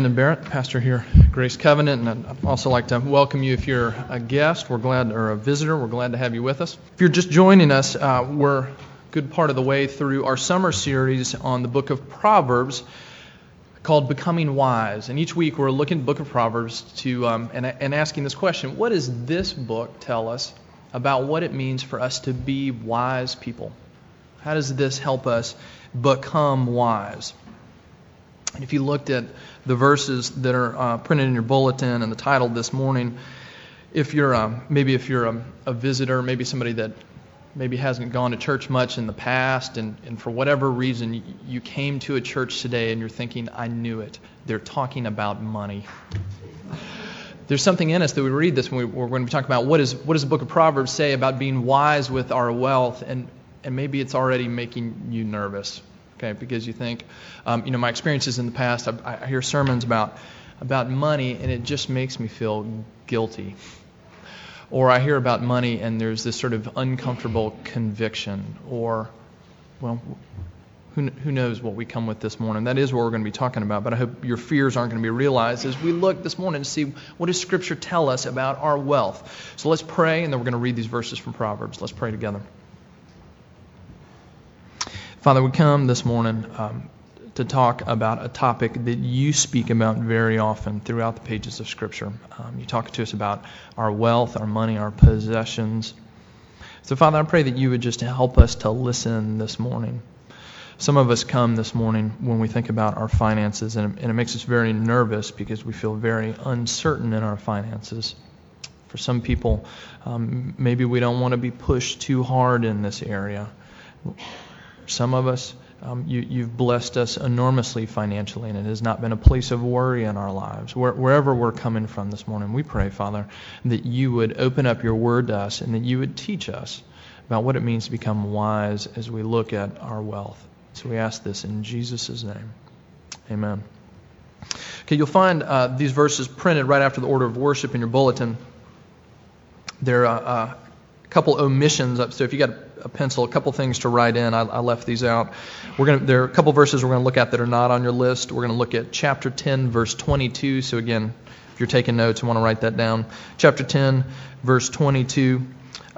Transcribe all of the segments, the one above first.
Brandon Barrett, pastor here, Grace Covenant, and I'd also like to welcome you if you're a guest. We're glad, or a visitor. We're glad to have you with us. If you're just joining us, uh, we're a good part of the way through our summer series on the book of Proverbs called Becoming Wise. And each week we're looking at the book of Proverbs to um, and, and asking this question: What does this book tell us about what it means for us to be wise people? How does this help us become wise? If you looked at the verses that are uh, printed in your bulletin and the title this morning, if you're um, maybe if you're a, a, visitor, maybe somebody that maybe hasn't gone to church much in the past, and, and for whatever reason you, came to a church today and you're thinking, I knew it. They're talking about money. There's something in us that we read this when we, we're going to be talking about what, is, what does the book of Proverbs say about being wise with our wealth, and, and maybe it's already making you nervous okay? Because you think, um, you know, my experiences in the past, I, I hear sermons about about money, and it just makes me feel guilty. Or I hear about money, and there's this sort of uncomfortable conviction, or, well, who, who knows what we come with this morning. That is what we're going to be talking about, but I hope your fears aren't going to be realized as we look this morning to see what does Scripture tell us about our wealth. So let's pray, and then we're going to read these verses from Proverbs. Let's pray together. Father, we come this morning um, to talk about a topic that you speak about very often throughout the pages of Scripture. Um, you talk to us about our wealth, our money, our possessions. So, Father, I pray that you would just help us to listen this morning. Some of us come this morning when we think about our finances, and it, and it makes us very nervous because we feel very uncertain in our finances. For some people, um, maybe we don't want to be pushed too hard in this area. Some of us, um, you, have blessed us enormously financially, and it has not been a place of worry in our lives. Where, wherever we're coming from this morning, we pray, Father, that you would open up your word to us and that you would teach us about what it means to become wise as we look at our wealth. So we ask this in Jesus' name. Amen. Okay, you'll find uh, these verses printed right after the order of worship in your bulletin. There are uh, a couple omissions up. So if you got a pencil, a couple things to write in. I, I left these out. We're going there are a couple verses we're going to look at that are not on your list. We're going to look at chapter 10, verse 22. So again, if you're taking notes, you want to write that down. Chapter 10, verse 22.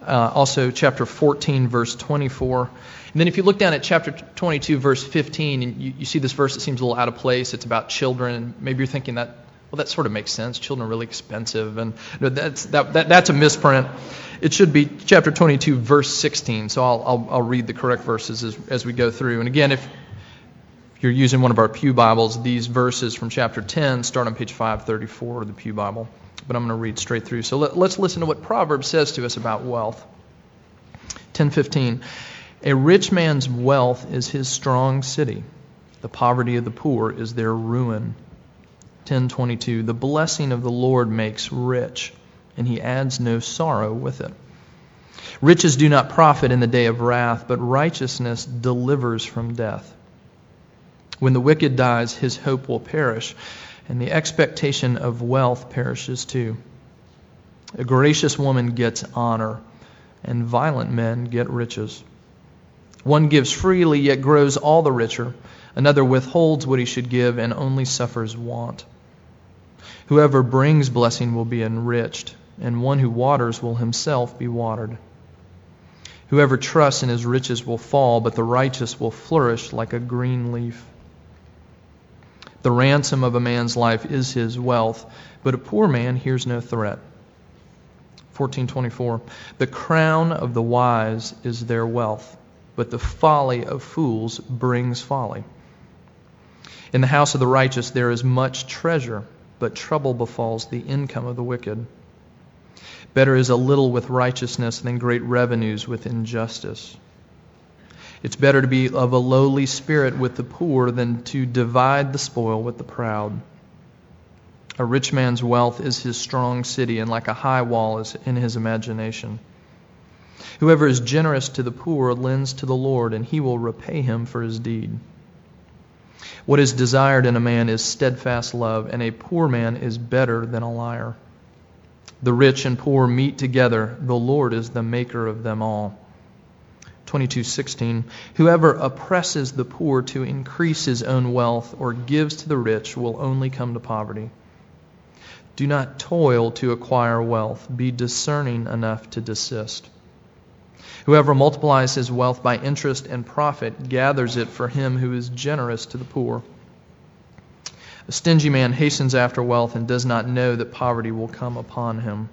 Uh, also, chapter 14, verse 24. And then if you look down at chapter 22, verse 15, and you, you see this verse that seems a little out of place. It's about children. Maybe you're thinking that well, that sort of makes sense. Children are really expensive, and that's that, that, that's a misprint. It should be chapter 22, verse 16. So I'll, I'll, I'll read the correct verses as, as we go through. And again, if you're using one of our Pew Bibles, these verses from chapter 10 start on page 534 of the Pew Bible. But I'm going to read straight through. So let, us listen to what Proverbs says to us about wealth. 10:15. A rich man's wealth is his strong city. The poverty of the poor is their ruin. 10:22 The blessing of the Lord makes rich and he adds no sorrow with it. Riches do not profit in the day of wrath, but righteousness delivers from death. When the wicked dies, his hope will perish, and the expectation of wealth perishes too. A gracious woman gets honor, and violent men get riches. One gives freely, yet grows all the richer. Another withholds what he should give and only suffers want. Whoever brings blessing will be enriched, and one who waters will himself be watered. Whoever trusts in his riches will fall, but the righteous will flourish like a green leaf. The ransom of a man's life is his wealth, but a poor man hears no threat. 1424 The crown of the wise is their wealth, but the folly of fools brings folly. In the house of the righteous there is much treasure but trouble befalls the income of the wicked. Better is a little with righteousness than great revenues with injustice. It's better to be of a lowly spirit with the poor than to divide the spoil with the proud. A rich man's wealth is his strong city, and like a high wall is in his imagination. Whoever is generous to the poor lends to the Lord, and he will repay him for his deed. What is desired in a man is steadfast love, and a poor man is better than a liar. The rich and poor meet together. The Lord is the maker of them all. 22:16 Whoever oppresses the poor to increase his own wealth or gives to the rich will only come to poverty. Do not toil to acquire wealth, be discerning enough to desist. Whoever multiplies his wealth by interest and profit gathers it for him who is generous to the poor. A stingy man hastens after wealth and does not know that poverty will come upon him.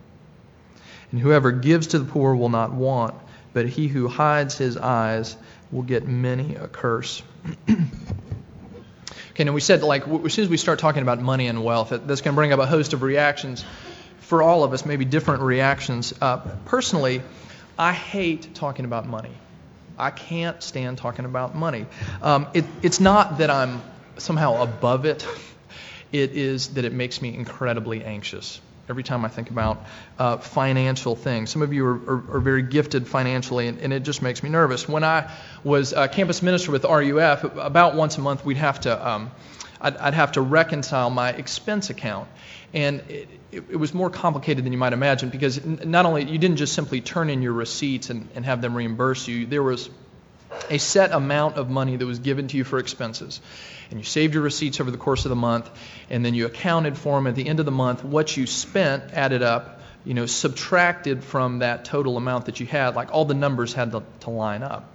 And whoever gives to the poor will not want, but he who hides his eyes will get many a curse. okay, now we said, like, as soon as we start talking about money and wealth, that's going to bring up a host of reactions for all of us, maybe different reactions. Uh, personally, I hate talking about money. I can't stand talking about money. Um, it, it's not that I'm somehow above it, it is that it makes me incredibly anxious every time I think about uh, financial things. Some of you are, are, are very gifted financially, and, and, it just makes me nervous. When I was a campus minister with RUF, about once a month we'd have to, um, I'd, I'd, have to reconcile my expense account. And it, it, was more complicated than you might imagine because not only you didn't just simply turn in your receipts and, and have them reimburse you, there was a set amount of money that was given to you for expenses. And you saved your receipts over the course of the month, and then you accounted for them at the end of the month. What you spent added up, you know, subtracted from that total amount that you had, like all the numbers had to, to line up.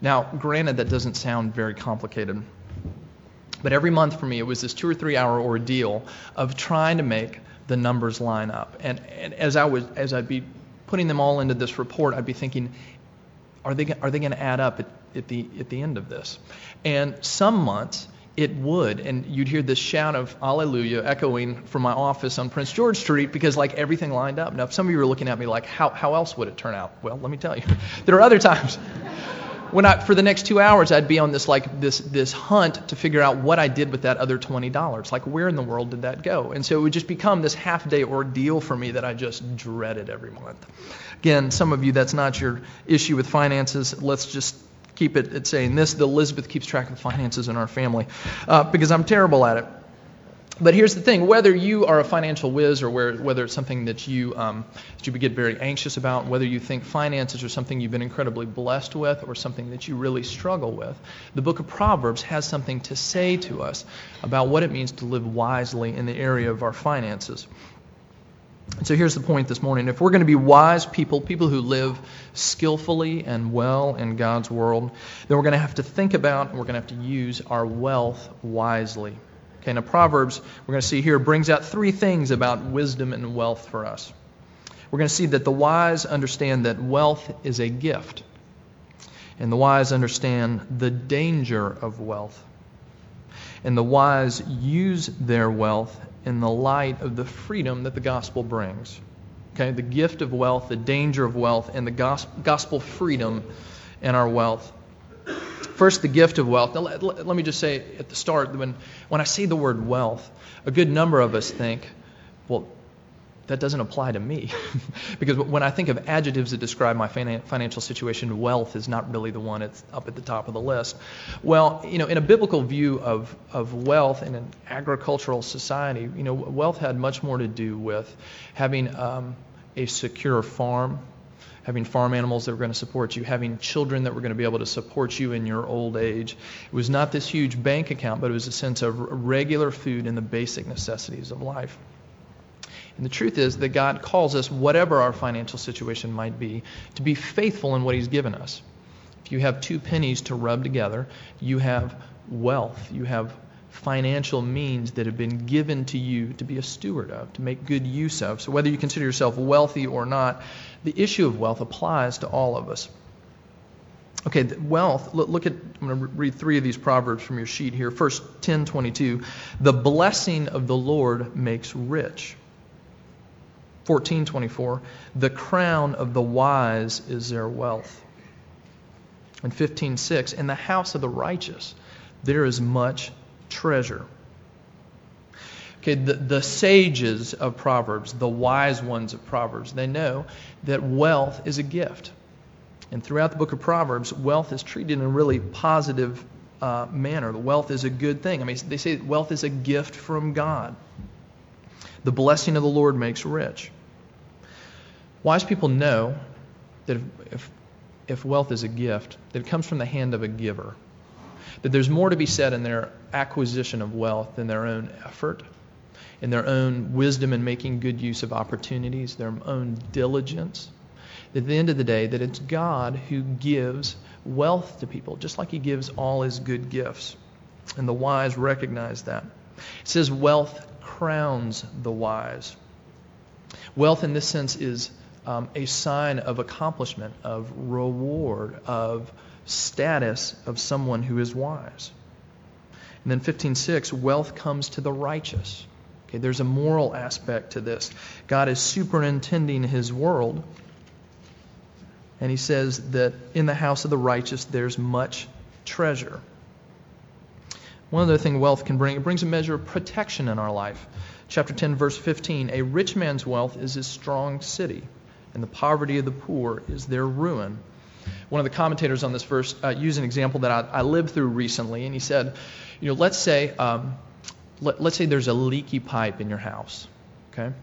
Now, granted, that doesn't sound very complicated. But every month for me, it was this two or three hour ordeal of trying to make the numbers line up. And, and as I was, as I'd be putting them all into this report, I'd be thinking, are they are they going to add up at, at the at the end of this? And some months it would, and you'd hear this shout of Alleluia echoing from my office on Prince George Street because like everything lined up. Now, if some of you were looking at me like, how how else would it turn out? Well, let me tell you, there are other times when I, for the next two hours, I'd be on this like this this hunt to figure out what I did with that other twenty dollars. Like, where in the world did that go? And so it would just become this half day ordeal for me that I just dreaded every month. Again, some of you that's not your issue with finances. Let's just keep it at saying this. The Elizabeth keeps track of the finances in our family uh, because I'm terrible at it. But here's the thing: whether you are a financial whiz or where, whether it's something that you um, that you get very anxious about, whether you think finances are something you've been incredibly blessed with or something that you really struggle with, the Book of Proverbs has something to say to us about what it means to live wisely in the area of our finances. So here's the point this morning. If we're going to be wise people, people who live skillfully and well in God's world, then we're going to have to think about and we're going to have to use our wealth wisely. Okay, now Proverbs, we're going to see here, brings out three things about wisdom and wealth for us. We're going to see that the wise understand that wealth is a gift, and the wise understand the danger of wealth. And the wise use their wealth in the light of the freedom that the gospel brings. Okay, the gift of wealth, the danger of wealth, and the gospel freedom in our wealth. First, the gift of wealth. Now, let, let, me just say at the start, when, when I say the word wealth, a good number of us think, well, that doesn't apply to me. because when I think of adjectives that describe my financial situation, wealth is not really the one that's up at the top of the list. Well, you know, in a biblical view of, of wealth in an agricultural society, you know, wealth had much more to do with having um, a secure farm, having farm animals that were going to support you, having children that were going to be able to support you in your old age. It was not this huge bank account, but it was a sense of regular food and the basic necessities of life. And the truth is that God calls us, whatever our financial situation might be, to be faithful in what He's given us. If you have two pennies to rub together, you have wealth, you have financial means that have been given to you to be a steward of, to make good use of. So, whether you consider yourself wealthy or not, the issue of wealth applies to all of us. Okay, wealth. Look, at. I'm going to read three of these proverbs from your sheet here. First, 10:22. The blessing of the Lord makes rich. 14:24. The crown of the wise is their wealth. And 15:6. In the house of the righteous there is much treasure. Okay, the, the sages of Proverbs, the wise ones of Proverbs, they know that wealth is a gift. And throughout the book of Proverbs, wealth is treated in a really positive uh, manner. Wealth is a good thing. I mean, they say wealth is a gift from God. The blessing of the Lord makes rich. Wise people know that if, if if wealth is a gift, that it comes from the hand of a giver. That there's more to be said in their acquisition of wealth than their own effort, in their own wisdom in making good use of opportunities, their own diligence. At the end of the day, that it's God who gives wealth to people, just like He gives all His good gifts. And the wise recognize that. It says wealth crowns the wise. Wealth, in this sense, is um, a sign of accomplishment, of reward, of status of someone who is wise. And then 15:6, wealth comes to the righteous. Okay, there's a moral aspect to this. God is superintending his world. And he says that in the house of the righteous there's much treasure. One other thing wealth can bring, it brings a measure of protection in our life. Chapter 10, verse 15 A rich man's wealth is his strong city, and the poverty of the poor is their ruin. One of the commentators on this verse uh, used an example that I, I, lived through recently, and he said, you know, let's say, um, let, let's say there's a leaky pipe in your house, okay?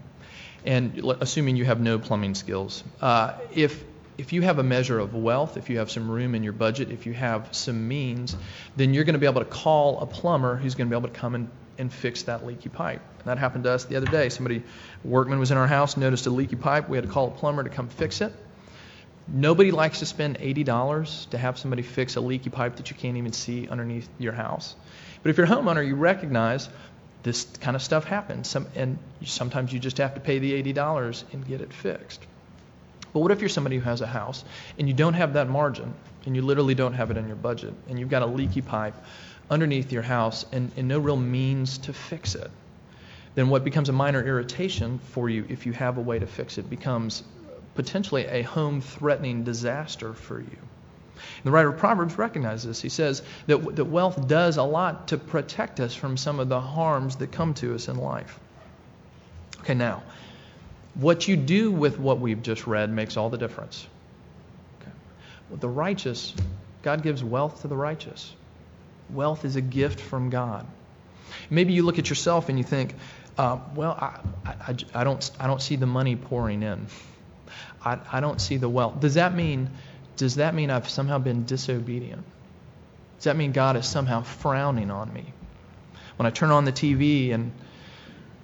And assuming you have no plumbing skills, uh, if if you have a measure of wealth, if you have some room in your budget, if you have some means, then you're going to be able to call a plumber who's going to be able to come and, and fix that leaky pipe. And that happened to us the other day. Somebody, workman was in our house, noticed a leaky pipe. We had to call a plumber to come fix it. Nobody likes to spend $80 to have somebody fix a leaky pipe that you can't even see underneath your house. But if you're a homeowner, you recognize this kind of stuff happens. Some, and sometimes you just have to pay the $80 and get it fixed. But what if you're somebody who has a house and you don't have that margin and you literally don't have it in your budget and you've got a leaky pipe underneath your house and, and no real means to fix it? Then what becomes a minor irritation for you if you have a way to fix it becomes potentially a home threatening disaster for you. And the writer of Proverbs recognizes this. He says that, that wealth does a lot to protect us from some of the harms that come to us in life. Okay, now, what you do with what we've just read makes all the difference. Okay. Well, the righteous, God gives wealth to the righteous. Wealth is a gift from God. Maybe you look at yourself and you think, uh, well, I, I, I, don't, I don't see the money pouring in. I, I don't see the wealth. Does that mean does that mean I've somehow been disobedient? Does that mean God is somehow frowning on me? When I turn on the TV and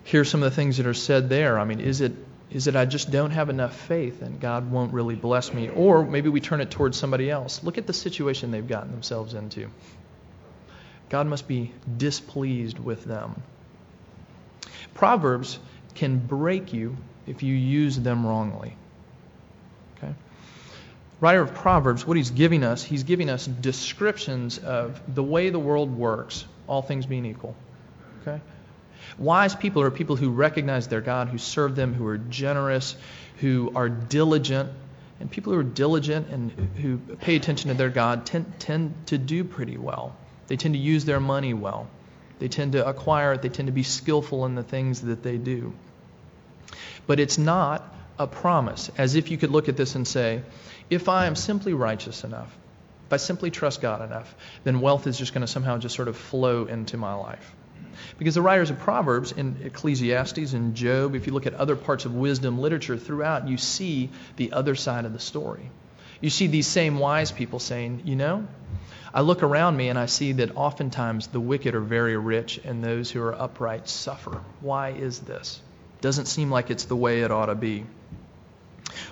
hear some of the things that are said there, I mean, is it is it I just don't have enough faith and God won't really bless me? Or maybe we turn it towards somebody else. Look at the situation they've gotten themselves into. God must be displeased with them. Proverbs can break you if you use them wrongly writer of Proverbs, what he's giving us, he's giving us descriptions of the way the world works, all things being equal. Okay? Wise people are people who recognize their God, who serve them, who are generous, who are diligent. And people who are diligent and who pay attention to their God tend, tend to do pretty well. They tend to use their money well. They tend to acquire it. They tend to be skillful in the things that they do. But it's not a promise, as if you could look at this and say, if I am simply righteous enough, if I simply trust God enough, then wealth is just going to somehow just sort of flow into my life. Because the writers of Proverbs in Ecclesiastes and Job, if you look at other parts of wisdom literature throughout, you see the other side of the story. You see these same wise people saying, you know, I look around me and I see that oftentimes the wicked are very rich and those who are upright suffer. Why is this? Doesn't seem like it's the way it ought to be.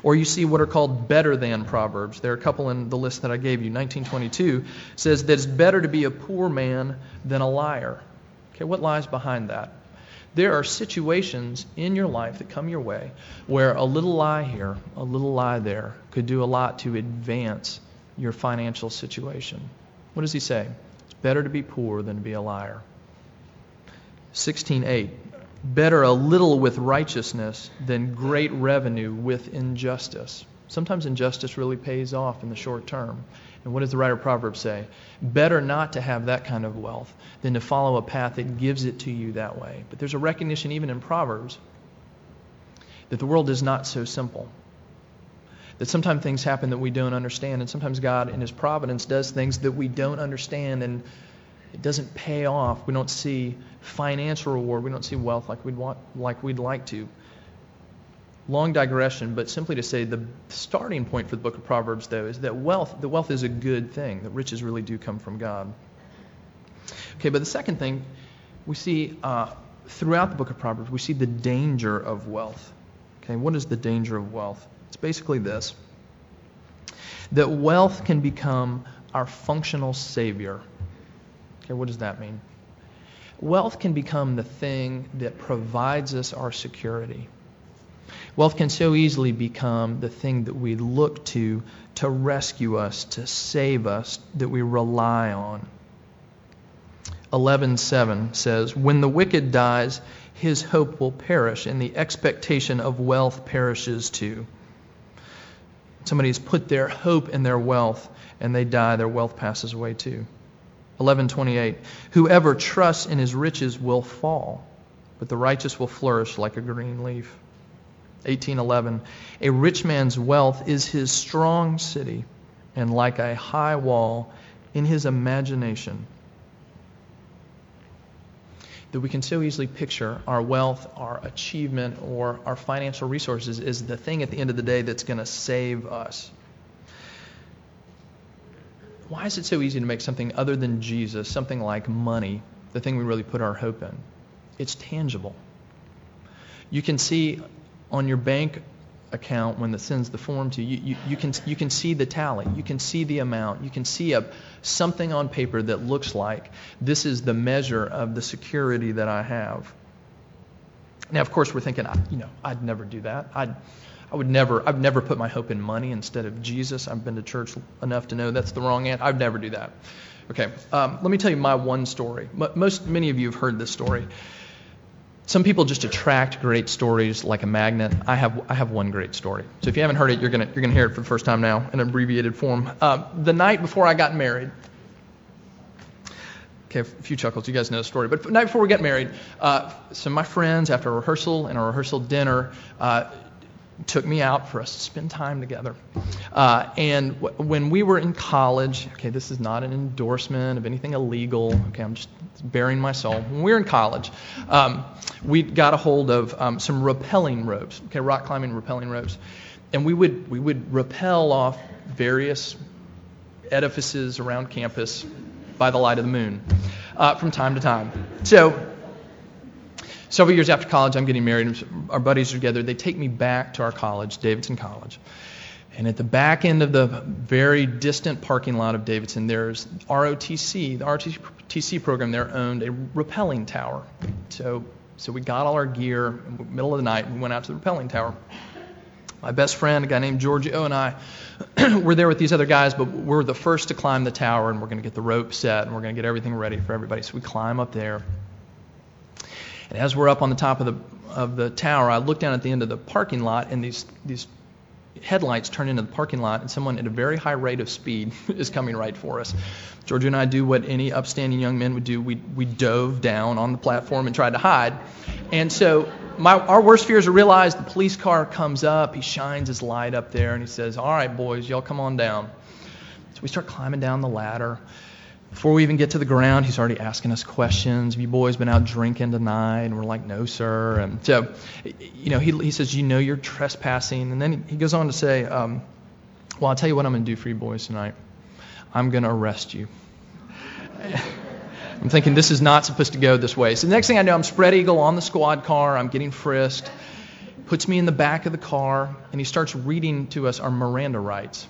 Or you see what are called better than proverbs. There are a couple in the list that I gave you. 1922 says that it's better to be a poor man than a liar. Okay, what lies behind that? There are situations in your life that come your way where a little lie here, a little lie there could do a lot to advance your financial situation. What does he say? It's better to be poor than to be a liar. 16:8 Better a little with righteousness than great revenue with injustice. Sometimes injustice really pays off in the short term. And what does the writer of Proverbs say? Better not to have that kind of wealth than to follow a path that gives it to you that way. But there's a recognition, even in Proverbs, that the world is not so simple. That sometimes things happen that we don't understand, and sometimes God, in His providence, does things that we don't understand, and it doesn't pay off. We don't see financial reward. We don't see wealth like we'd want, like we'd like to. long digression, but simply to say the starting point for the book of Proverbs, though, is that wealth, the wealth is a good thing, that riches really do come from God. Okay, but the second thing we see uh, throughout the book of Proverbs, we see the danger of wealth. Okay, what is the danger of wealth? It's basically this that wealth can become our functional savior. Okay, what does that mean? Wealth can become the thing that provides us our security. Wealth can so easily become the thing that we look to to rescue us, to save us, that we rely on. 11:7 says, "When the wicked dies, his hope will perish, and the expectation of wealth perishes too." Somebody has put their hope in their wealth, and they die, their wealth passes away too. 11:28, "Whoever trusts in his riches will fall, but the righteous will flourish like a green leaf." 18:11 A rich man's wealth is his strong city and like a high wall in his imagination that we can so easily picture our wealth, our achievement, or our financial resources is the thing at the end of the day that's going to save us. Why is it so easy to make something other than Jesus, something like money, the thing we really put our hope in? It's tangible. You can see on your bank account when it sends the form to you, you, you, can, you can see the tally. You can see the amount. You can see a, something on paper that looks like this is the measure of the security that I have. Now, of course, we're thinking, you know, I'd never do that. I'd, I would never, I've never put my hope in money instead of Jesus. I've been to church enough to know that's the wrong answer. I'd never do that. Okay, um, let me tell you my one story. Most, many of you have heard this story. Some people just attract great stories like a magnet. I have I have one great story. So if you haven't heard it, you're gonna you're gonna hear it for the first time now in abbreviated form. Uh, the night before I got married. Okay, a few chuckles. You guys know the story. But the night before we got married, uh, some of my friends, after a rehearsal and a rehearsal dinner, uh, took me out for us to spend time together. Uh, and w- when we were in college, okay, this is not an endorsement of anything illegal. Okay, I'm just baring my soul. When we were in college, um, we got a hold of um, some rappelling ropes. Okay, rock climbing rappelling ropes, and we would we would rappel off various edifices around campus by the light of the moon uh, from time to time. So several years after college, I'm getting married. And our buddies are together. They take me back to our college, Davidson College. And at the back end of the very distant parking lot of Davidson, there's ROTC. The ROTC program there owned a rappelling tower. So, so we got all our gear middle of the night. We went out to the rappelling tower. My best friend, a guy named Giorgio, and I were there with these other guys, but we're the first to climb the tower, and we're going to get the rope set, and we're going to get everything ready for everybody. So we climb up there. And as we're up on the top of the of the tower, I look down at the end of the parking lot, and these these headlights turn into the parking lot, and someone at a very high rate of speed is coming right for us. Giorgio and I do what any upstanding young men would do. We we dove down on the platform and tried to hide. And so my, our worst fears are realized. The police car comes up. He shines his light up there, and he says, "All right, boys, y'all come on down." So we start climbing down the ladder. Before we even get to the ground, he's already asking us questions. Have you boys been out drinking tonight? And we're like, no, sir. And so, you know, he, he says, you know you're trespassing. And then he goes on to say, um, well, I'll tell you what I'm going to do for you boys tonight. I'm going to arrest you. I'm thinking this is not supposed to go this way. So the next thing I know, I'm spread eagle on the squad car. I'm getting frisked. Puts me in the back of the car, and he starts reading to us our Miranda rights.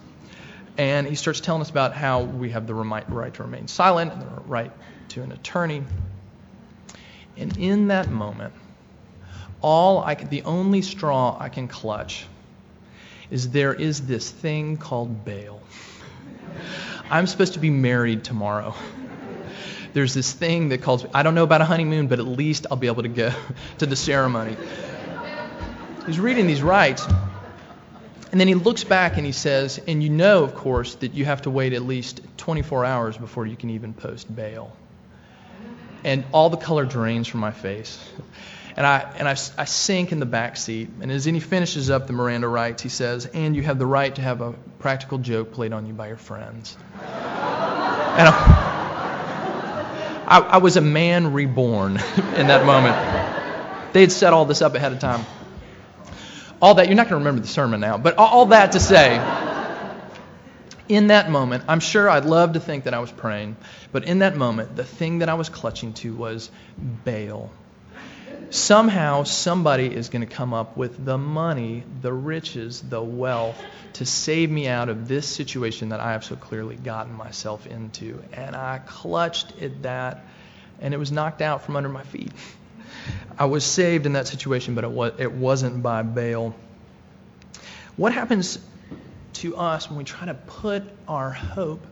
And he starts telling us about how we have the right to remain silent and the right to an attorney. And in that moment, all I can, the only straw I can clutch is there is this thing called bail. I'm supposed to be married tomorrow. There's this thing that calls, me. I don't know about a honeymoon, but at least I'll be able to go to the ceremony. He's reading these rights, and then he looks back and he says, and you know, of course, that you have to wait at least 24 hours before you can even post bail. And all the color drains from my face. And I, and I, I sink in the back seat. And as he finishes up the Miranda rights, he says, and you have the right to have a practical joke played on you by your friends. and I, I, I was a man reborn in that moment. They had set all this up ahead of time. All that, you're not going to remember the sermon now, but all that to say, in that moment, I'm sure I'd love to think that I was praying, but in that moment, the thing that I was clutching to was bail. Somehow, somebody is going to come up with the money, the riches, the wealth to save me out of this situation that I have so clearly gotten myself into. And I clutched at that, and it was knocked out from under my feet. I was saved in that situation, but it, was, it wasn't by bail. What happens to us when we try to put our hope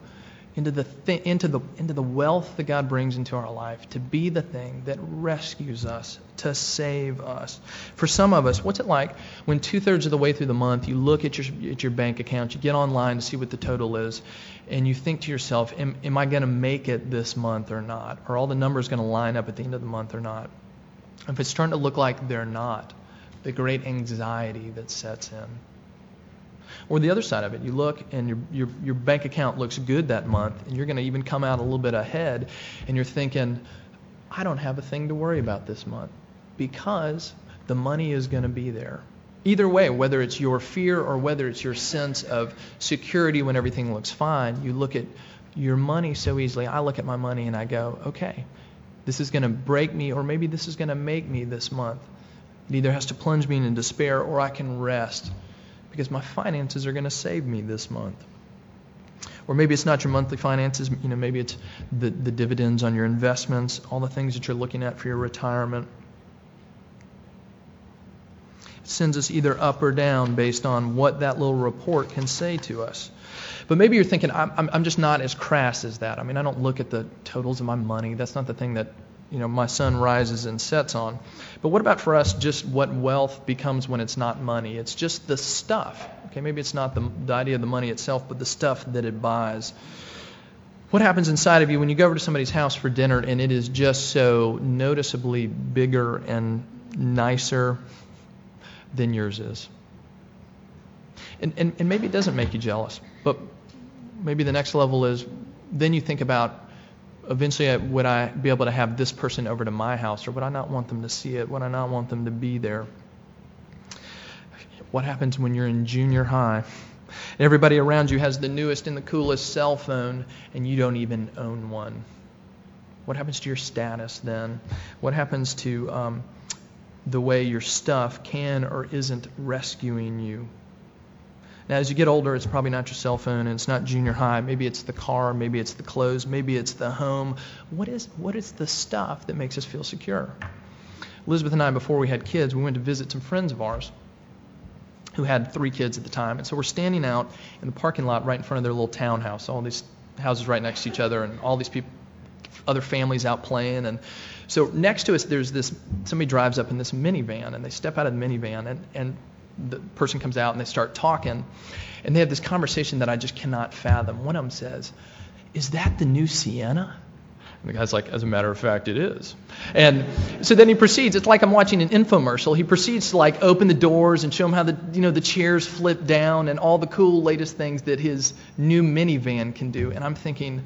into the, th- into, the, into the wealth that God brings into our life to be the thing that rescues us, to save us. For some of us, what's it like when two thirds of the way through the month you look at your, at your bank account, you get online to see what the total is, and you think to yourself, am, am I going to make it this month or not? Are all the numbers going to line up at the end of the month or not? If it's starting to look like they're not, the great anxiety that sets in. Or the other side of it, you look and your, your, your bank account looks good that month, and you're going to even come out a little bit ahead, and you're thinking, I don't have a thing to worry about this month because the money is going to be there. Either way, whether it's your fear or whether it's your sense of security when everything looks fine, you look at your money so easily. I look at my money and I go, okay, this is going to break me, or maybe this is going to make me this month. It either has to plunge me into despair or I can rest because my finances are going to save me this month. Or maybe it's not your monthly finances, you know, maybe it's the, the dividends on your investments, all the things that you're looking at for your retirement. Sends us either up or down based on what that little report can say to us. But maybe you're thinking, I'm, I'm just not as crass as that. I mean, I don't look at the totals of my money. That's not the thing that you know my sun rises and sets on. But what about for us just what wealth becomes when it's not money? It's just the stuff. Okay, maybe it's not the, the idea of the money itself, but the stuff that it buys. What happens inside of you when you go over to somebody's house for dinner and it is just so noticeably bigger and nicer than yours is? And, and, and maybe it doesn't make you jealous, but maybe the next level is then you think about eventually would I be able to have this person over to my house or would I not want them to see it? Would I not want them to be there? What happens when you're in junior high? Everybody around you has the newest and the coolest cell phone and you don't even own one. What happens to your status then? What happens to um, the way your stuff can or isn't rescuing you? Now, as you get older, it's probably not your cell phone and it's not junior high. Maybe it's the car, maybe it's the clothes, maybe it's the home. What is, what is the stuff that makes us feel secure? Elizabeth and I, before we had kids, we went to visit some friends of ours who had three kids at the time. And so we're standing out in the parking lot right in front of their little townhouse, all these houses right next to each other, and all these people, other families out playing. And so next to us, there's this somebody drives up in this minivan, and they step out of the minivan, and, and the person comes out and they start talking, and they have this conversation that I just cannot fathom. One of them says, "Is that the new Sienna?" And the guy's like, as a matter of fact, it is. And so then he proceeds. It's like I'm watching an infomercial. He proceeds to like open the doors and show him how the you know the chairs flip down and all the cool latest things that his new minivan can do. And I'm thinking,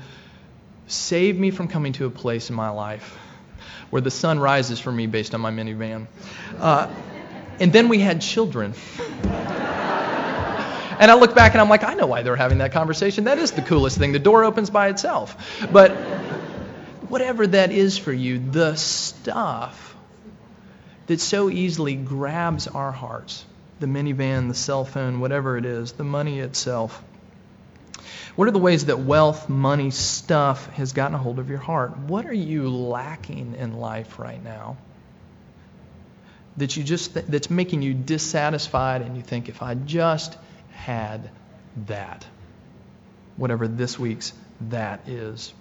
save me from coming to a place in my life where the sun rises for me based on my minivan. Uh, and then we had children. and I look back and I'm like, I know why they're having that conversation. That is the coolest thing. The door opens by itself. But whatever that is for you, the stuff that so easily grabs our hearts the minivan, the cell phone, whatever it is, the money itself. What are the ways that wealth, money, stuff has gotten a hold of your heart? What are you lacking in life right now? that you just th- that's making you dissatisfied and you think if I just had that whatever this week's that is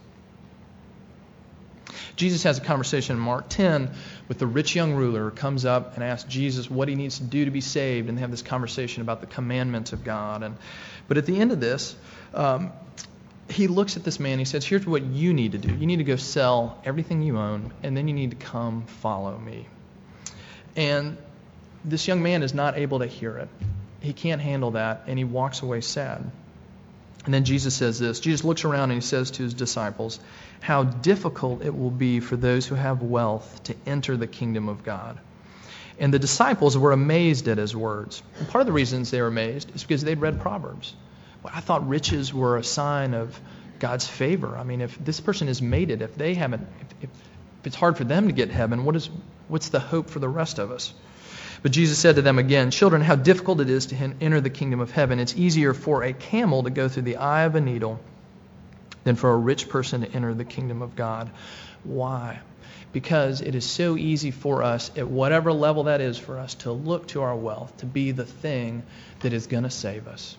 Jesus has a conversation in Mark 10 with the rich young ruler who comes up and asks Jesus what he needs to do to be saved and they have this conversation about the commandments of God and but at the end of this um, he looks at this man he says here's what you need to do you need to go sell everything you own and then you need to come follow me and this young man is not able to hear it. He can't handle that, and he walks away sad. And then Jesus says this Jesus looks around and he says to his disciples, How difficult it will be for those who have wealth to enter the kingdom of God. And the disciples were amazed at his words. And part of the reasons they were amazed is because they'd read Proverbs. I thought riches were a sign of God's favor. I mean, if this person has made it, if they haven't, if, if, if it's hard for them to get heaven, what is, what's the hope for the rest of us? But Jesus said to them again, Children, how difficult it is to enter the kingdom of heaven. It's easier for a camel to go through the eye of a needle than for a rich person to enter the kingdom of God. Why? Because it is so easy for us, at whatever level that is for us, to look to our wealth to be the thing that is going to save us,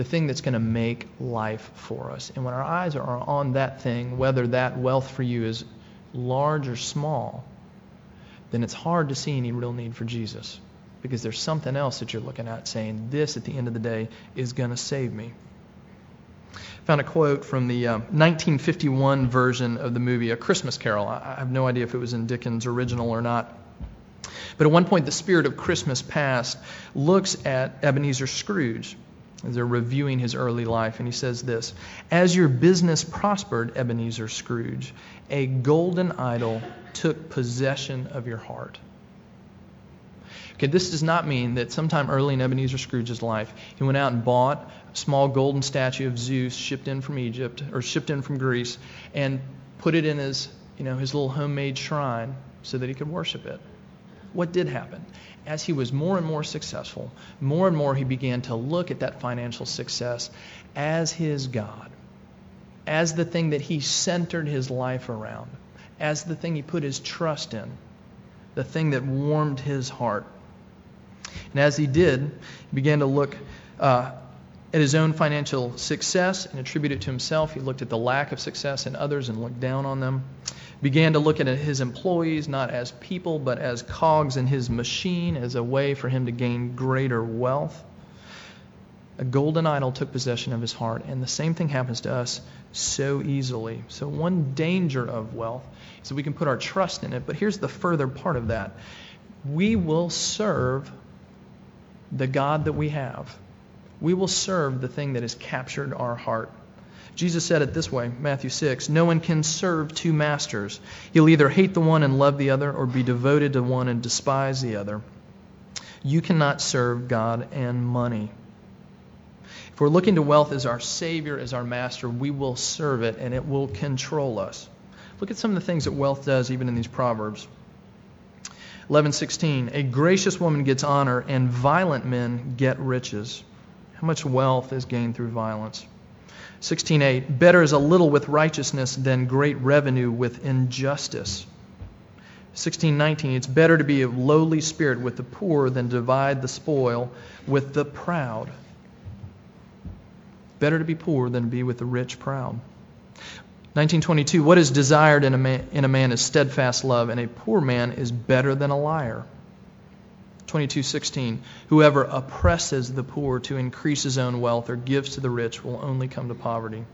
the thing that's going to make life for us. And when our eyes are on that thing, whether that wealth for you is large or small, then it's hard to see any real need for Jesus because there's something else that you're looking at saying, this at the end of the day is going to save me. Found a quote from the uh, 1951 version of the movie A Christmas Carol. I, I have no idea if it was in Dickens' original or not. But at one point, the spirit of Christmas past looks at Ebenezer Scrooge as they're reviewing his early life, and he says this As your business prospered, Ebenezer Scrooge, a golden idol took possession of your heart. Okay, this does not mean that sometime early in Ebenezer Scrooge's life, he went out and bought a small golden statue of Zeus shipped in from Egypt or shipped in from Greece and put it in his, you know, his little homemade shrine so that he could worship it. What did happen? As he was more and more successful, more and more he began to look at that financial success as his God, as the thing that he centered his life around, as the thing he put his trust in, the thing that warmed his heart. And as he did, he began to look uh, at his own financial success and attribute it to himself. He looked at the lack of success in others and looked down on them. Began to look at his employees not as people, but as cogs in his machine, as a way for him to gain greater wealth. A golden idol took possession of his heart, and the same thing happens to us so easily. So, one danger of wealth is that we can put our trust in it, but here's the further part of that we will serve the God that we have. We will serve the thing that has captured our heart. Jesus said it this way, Matthew 6 No one can serve two masters. He'll either hate the one and love the other, or be devoted to one and despise the other. You cannot serve God and money. If we're looking to wealth as our Savior, as our master, we will serve it and it will control us. Look at some of the things that wealth does, even in these Proverbs. 11:16 A gracious woman gets honor and violent men get riches. How much wealth is gained through violence? 16:8 Better is a little with righteousness than great revenue with injustice. 16:19 It's better to be of lowly spirit with the poor than divide the spoil with the proud. Better to be poor than to be with the rich proud. 1922, what is desired in a, man, in a man is steadfast love, and a poor man is better than a liar. 22:16 Whoever oppresses the poor to increase his own wealth or gives to the rich will only come to poverty.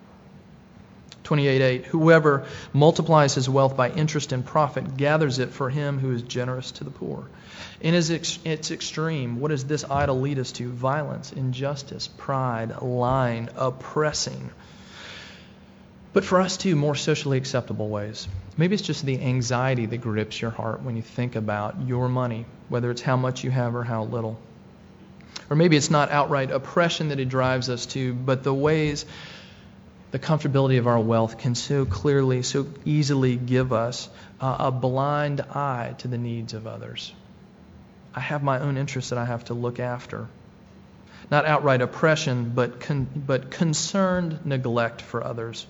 28:8 Whoever multiplies his wealth by interest and profit gathers it for him who is generous to the poor. In its extreme, what does this idol lead us to? Violence, injustice, pride, lying, oppressing but for us too, more socially acceptable ways. Maybe it's just the anxiety that grips your heart when you think about your money, whether it's how much you have or how little. Or maybe it's not outright oppression that it drives us to, but the ways the comfortability of our wealth can so clearly, so easily give us uh, a blind eye to the needs of others. I have my own interests that I have to look after. Not outright oppression, but, con- but concerned neglect for others.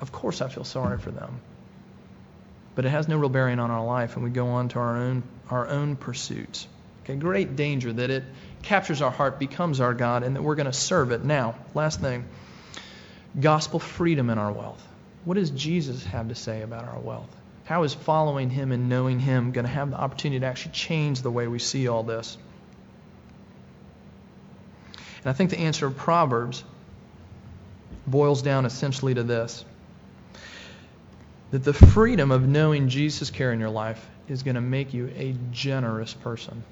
Of course, I feel sorry for them. But it has no real bearing on our life, and we go on to our own, our own pursuits. Okay, great danger that it captures our heart, becomes our God, and that we're going to serve it. Now, last thing gospel freedom in our wealth. What does Jesus have to say about our wealth? How is following him and knowing him going to have the opportunity to actually change the way we see all this? And I think the answer of Proverbs boils down essentially to this that the freedom of knowing Jesus' care in your life is going to make you a generous person.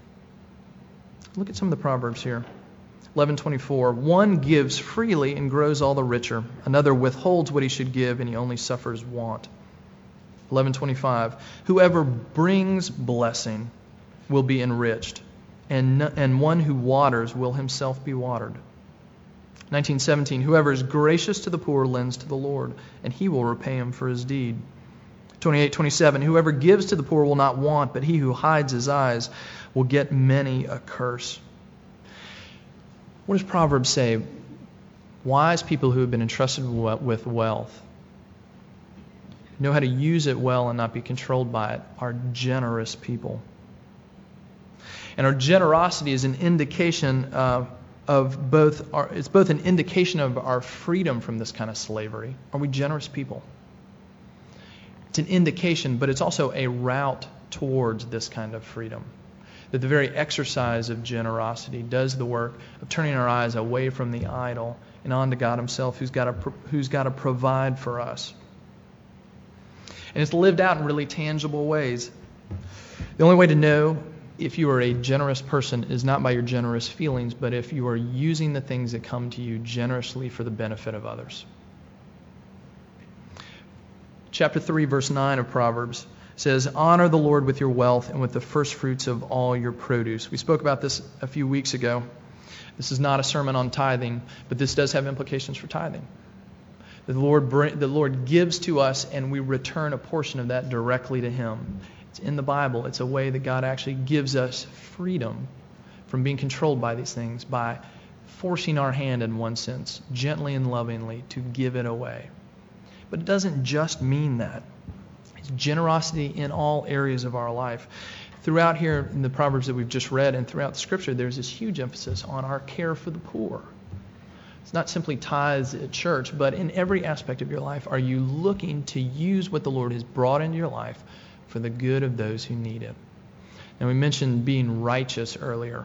Look at some of the proverbs here. 11:24 One gives freely and grows all the richer. Another withholds what he should give and he only suffers want. 11:25 Whoever brings blessing will be enriched, and, and one who waters will himself be watered. 1917 Whoever is gracious to the poor lends to the Lord, and he will repay him for his deed. 28 27 Whoever gives to the poor will not want, but he who hides his eyes will get many a curse. What does Proverbs say? Wise people who have been entrusted with wealth know how to use it well and not be controlled by it are generous people. And our generosity is an indication uh, of both our, it's both an indication of our freedom from this kind of slavery. Are we generous people? It's an indication, but it's also a route towards this kind of freedom. That the very exercise of generosity does the work of turning our eyes away from the idol and on to God Himself, who's got to, who's got to provide for us. And it's lived out in really tangible ways. The only way to know if you are a generous person is not by your generous feelings, but if you are using the things that come to you generously for the benefit of others. Chapter 3, verse 9 of Proverbs says, Honor the Lord with your wealth and with the first fruits of all your produce. We spoke about this a few weeks ago. This is not a sermon on tithing, but this does have implications for tithing. The Lord, the Lord gives to us, and we return a portion of that directly to Him. It's in the Bible. It's a way that God actually gives us freedom from being controlled by these things by forcing our hand, in one sense, gently and lovingly, to give it away. But it doesn't just mean that. It's generosity in all areas of our life. Throughout here in the Proverbs that we've just read and throughout the Scripture, there's this huge emphasis on our care for the poor. It's not simply tithes at church, but in every aspect of your life, are you looking to use what the Lord has brought into your life for the good of those who need it. Now, we mentioned being righteous earlier.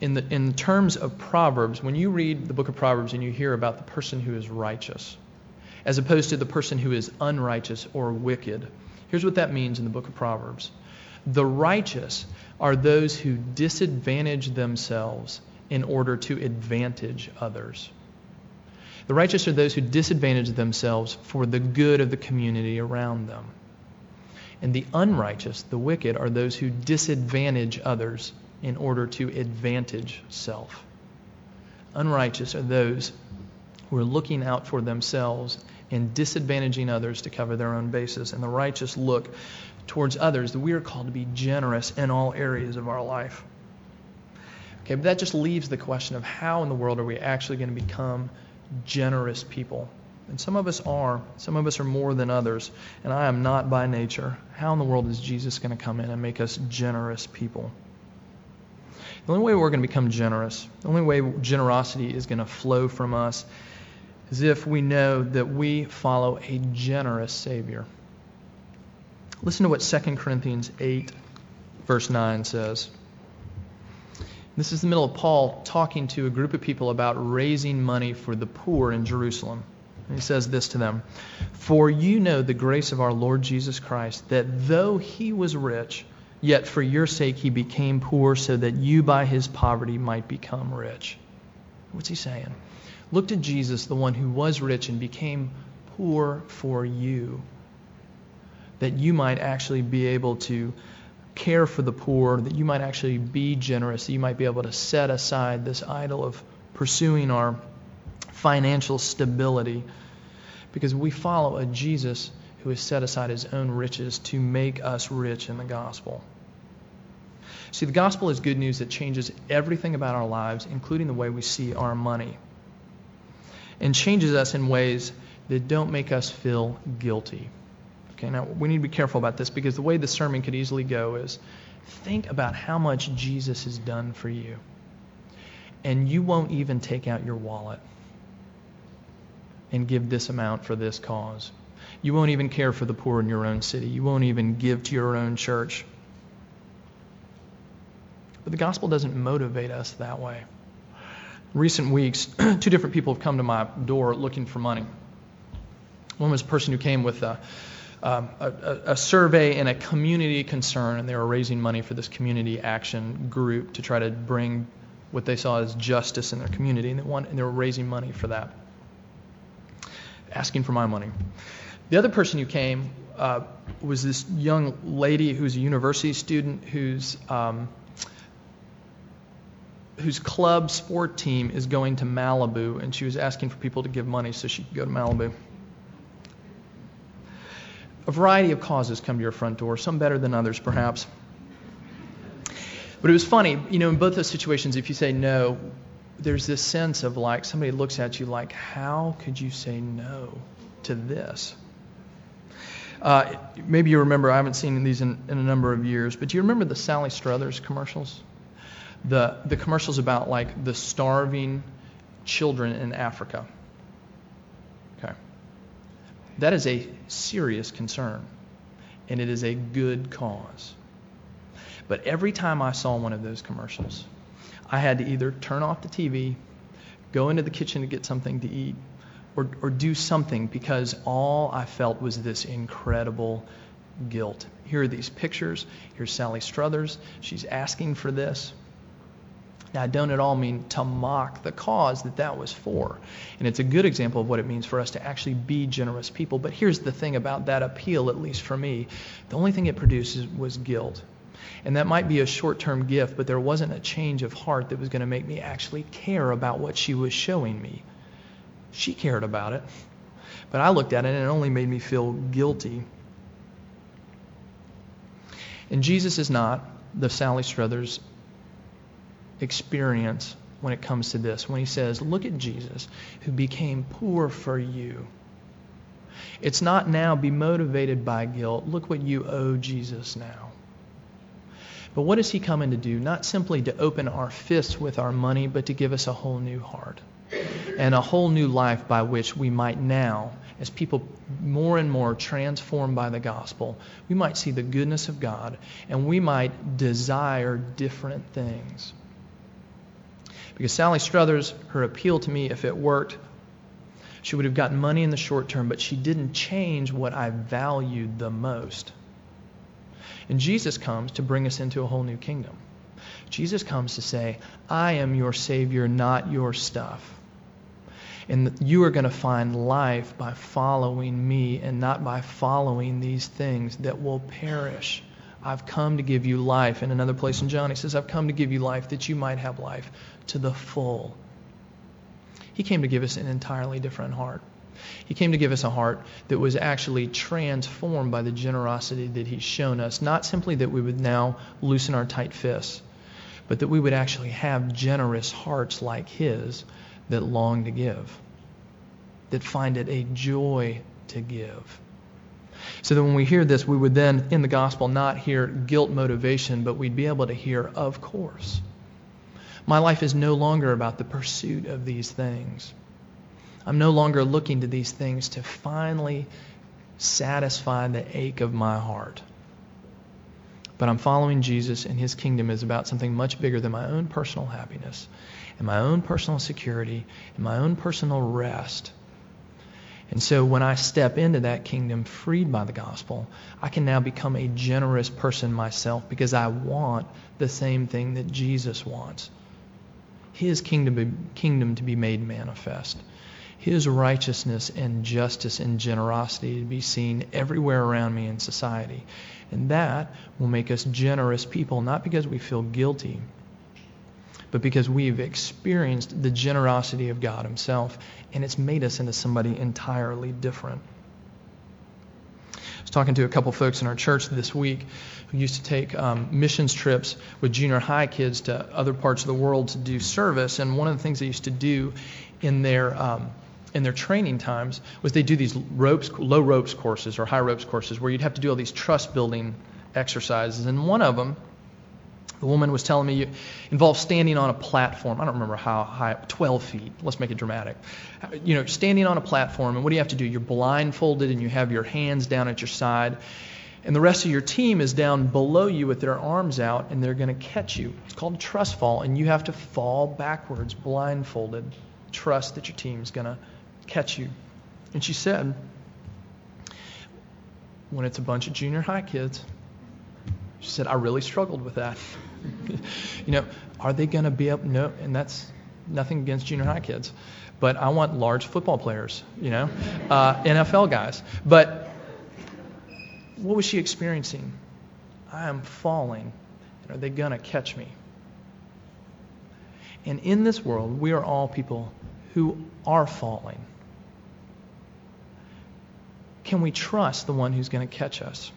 In, the, in terms of Proverbs, when you read the book of Proverbs and you hear about the person who is righteous, as opposed to the person who is unrighteous or wicked, here's what that means in the book of Proverbs. The righteous are those who disadvantage themselves in order to advantage others. The righteous are those who disadvantage themselves for the good of the community around them. And the unrighteous, the wicked, are those who disadvantage others in order to advantage self. Unrighteous are those who are looking out for themselves and disadvantaging others to cover their own bases. And the righteous look towards others that we are called to be generous in all areas of our life. Okay, but that just leaves the question of how in the world are we actually going to become generous people? And some of us are. Some of us are more than others. And I am not by nature. How in the world is Jesus going to come in and make us generous people? The only way we're going to become generous, the only way generosity is going to flow from us, is if we know that we follow a generous Savior. Listen to what 2 Corinthians 8, verse 9 says. This is the middle of Paul talking to a group of people about raising money for the poor in Jerusalem. He says this to them For you know the grace of our Lord Jesus Christ, that though he was rich, yet for your sake he became poor, so that you by his poverty might become rich. What's he saying? Look to Jesus, the one who was rich and became poor for you, that you might actually be able to care for the poor, that you might actually be generous, that you might be able to set aside this idol of pursuing our financial stability because we follow a Jesus who has set aside his own riches to make us rich in the gospel. See, the gospel is good news that changes everything about our lives, including the way we see our money, and changes us in ways that don't make us feel guilty. Okay, now we need to be careful about this because the way the sermon could easily go is think about how much Jesus has done for you, and you won't even take out your wallet and give this amount for this cause. You won't even care for the poor in your own city. You won't even give to your own church. But the gospel doesn't motivate us that way. recent weeks, two different people have come to my door looking for money. One was a person who came with a, um, a, a, survey and a community concern, and they were raising money for this community action group to try to bring what they saw as justice in their community, and they, want, and they were raising money for that asking for my money. The other person who came uh, was this young lady who's a university student who's um, whose club sport team is going to Malibu, and she was asking for people to give money so she could go to Malibu. A variety of causes come to your front door, some better than others, perhaps. But it was funny, you know, in both those situations, if you say no, there's this sense of like somebody looks at you like, how could you say no to this? Uh, maybe you remember, I haven't seen these in, in a number of years, but do you remember the Sally Struthers commercials? The, the commercials about like the starving children in Africa. Okay. That is a serious concern, and it is a good cause. But every time I saw one of those commercials, I had to either turn off the TV, go into the kitchen to get something to eat, or, or do something because all I felt was this incredible guilt. Here are these pictures. Here's Sally Struthers. She's asking for this. Now, I don't at all mean to mock the cause that that was for. And it's a good example of what it means for us to actually be generous people. But here's the thing about that appeal, at least for me the only thing it produces was guilt. And that might be a short term gift, but there wasn't a change of heart that was going to make me actually care about what she was showing me. She cared about it. But I looked at it and it only made me feel guilty. And Jesus is not the Sally Struthers experience when it comes to this. When he says, Look at Jesus, who became poor for you. It's not now be motivated by guilt. Look what you owe Jesus now. But what is he coming to do? Not simply to open our fists with our money, but to give us a whole new heart and a whole new life by which we might now, as people more and more transformed by the gospel, we might see the goodness of God and we might desire different things. Because Sally Struthers, her appeal to me, if it worked, she would have gotten money in the short term, but she didn't change what I valued the most. And Jesus comes to bring us into a whole new kingdom. Jesus comes to say, I am your Savior, not your stuff. And you are going to find life by following me and not by following these things that will perish. I've come to give you life. In another place in John, he says, I've come to give you life that you might have life to the full. He came to give us an entirely different heart. He came to give us a heart that was actually transformed by the generosity that He's shown us. Not simply that we would now loosen our tight fists, but that we would actually have generous hearts like His that long to give, that find it a joy to give. So that when we hear this, we would then, in the gospel, not hear guilt motivation, but we'd be able to hear, of course. My life is no longer about the pursuit of these things. I'm no longer looking to these things to finally satisfy the ache of my heart. But I'm following Jesus, and his kingdom is about something much bigger than my own personal happiness, and my own personal security, and my own personal rest. And so when I step into that kingdom freed by the gospel, I can now become a generous person myself because I want the same thing that Jesus wants his kingdom, kingdom to be made manifest his righteousness and justice and generosity to be seen everywhere around me in society. And that will make us generous people, not because we feel guilty, but because we've experienced the generosity of God Himself, and it's made us into somebody entirely different. I was talking to a couple folks in our church this week who used to take um, missions trips with junior high kids to other parts of the world to do service, and one of the things they used to do in their um, in their training times was they do these ropes, low ropes courses or high ropes courses where you'd have to do all these trust building exercises. And one of them, the woman was telling me, involves standing on a platform. I don't remember how high, 12 feet. Let's make it dramatic. You know, standing on a platform, and what do you have to do? You're blindfolded and you have your hands down at your side. And the rest of your team is down below you with their arms out, and they're going to catch you. It's called a trust fall, and you have to fall backwards, blindfolded. Trust that your team's going to catch you. And she said, when it's a bunch of junior high kids, she said, I really struggled with that. you know, are they going to be up? No, and that's nothing against junior high kids, but I want large football players, you know, uh, NFL guys. But what was she experiencing? I am falling. And are they going to catch me? And in this world, we are all people who are falling. Can we trust the one who's going to catch us?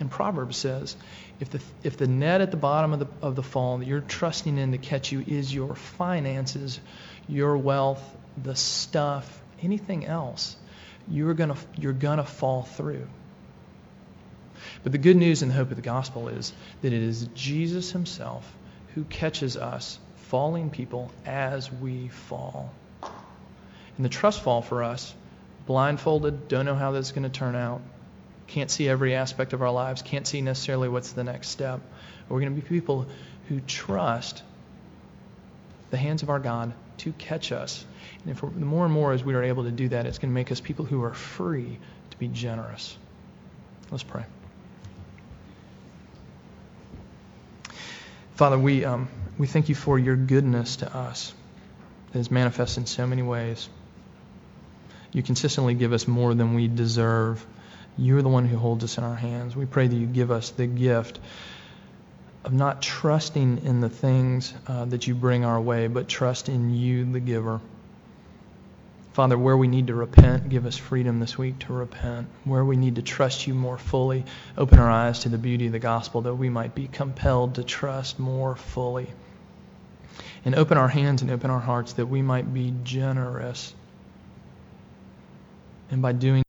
And Proverbs says, if the, if the net at the bottom of the, of the fall that you're trusting in to catch you is your finances, your wealth, the stuff, anything else, you're going you're going to fall through. But the good news and the hope of the gospel is that it is Jesus himself who catches us falling people as we fall. And the trust fall for us, blindfolded, don't know how this is going to turn out, can't see every aspect of our lives, can't see necessarily what's the next step. We're going to be people who trust the hands of our God to catch us. And if the more and more as we are able to do that, it's going to make us people who are free to be generous. Let's pray. Father, we, um, we thank you for your goodness to us that is manifest in so many ways. You consistently give us more than we deserve. You're the one who holds us in our hands. We pray that you give us the gift of not trusting in the things uh, that you bring our way, but trust in you, the giver. Father, where we need to repent, give us freedom this week to repent. Where we need to trust you more fully, open our eyes to the beauty of the gospel that we might be compelled to trust more fully. And open our hands and open our hearts that we might be generous. And by doing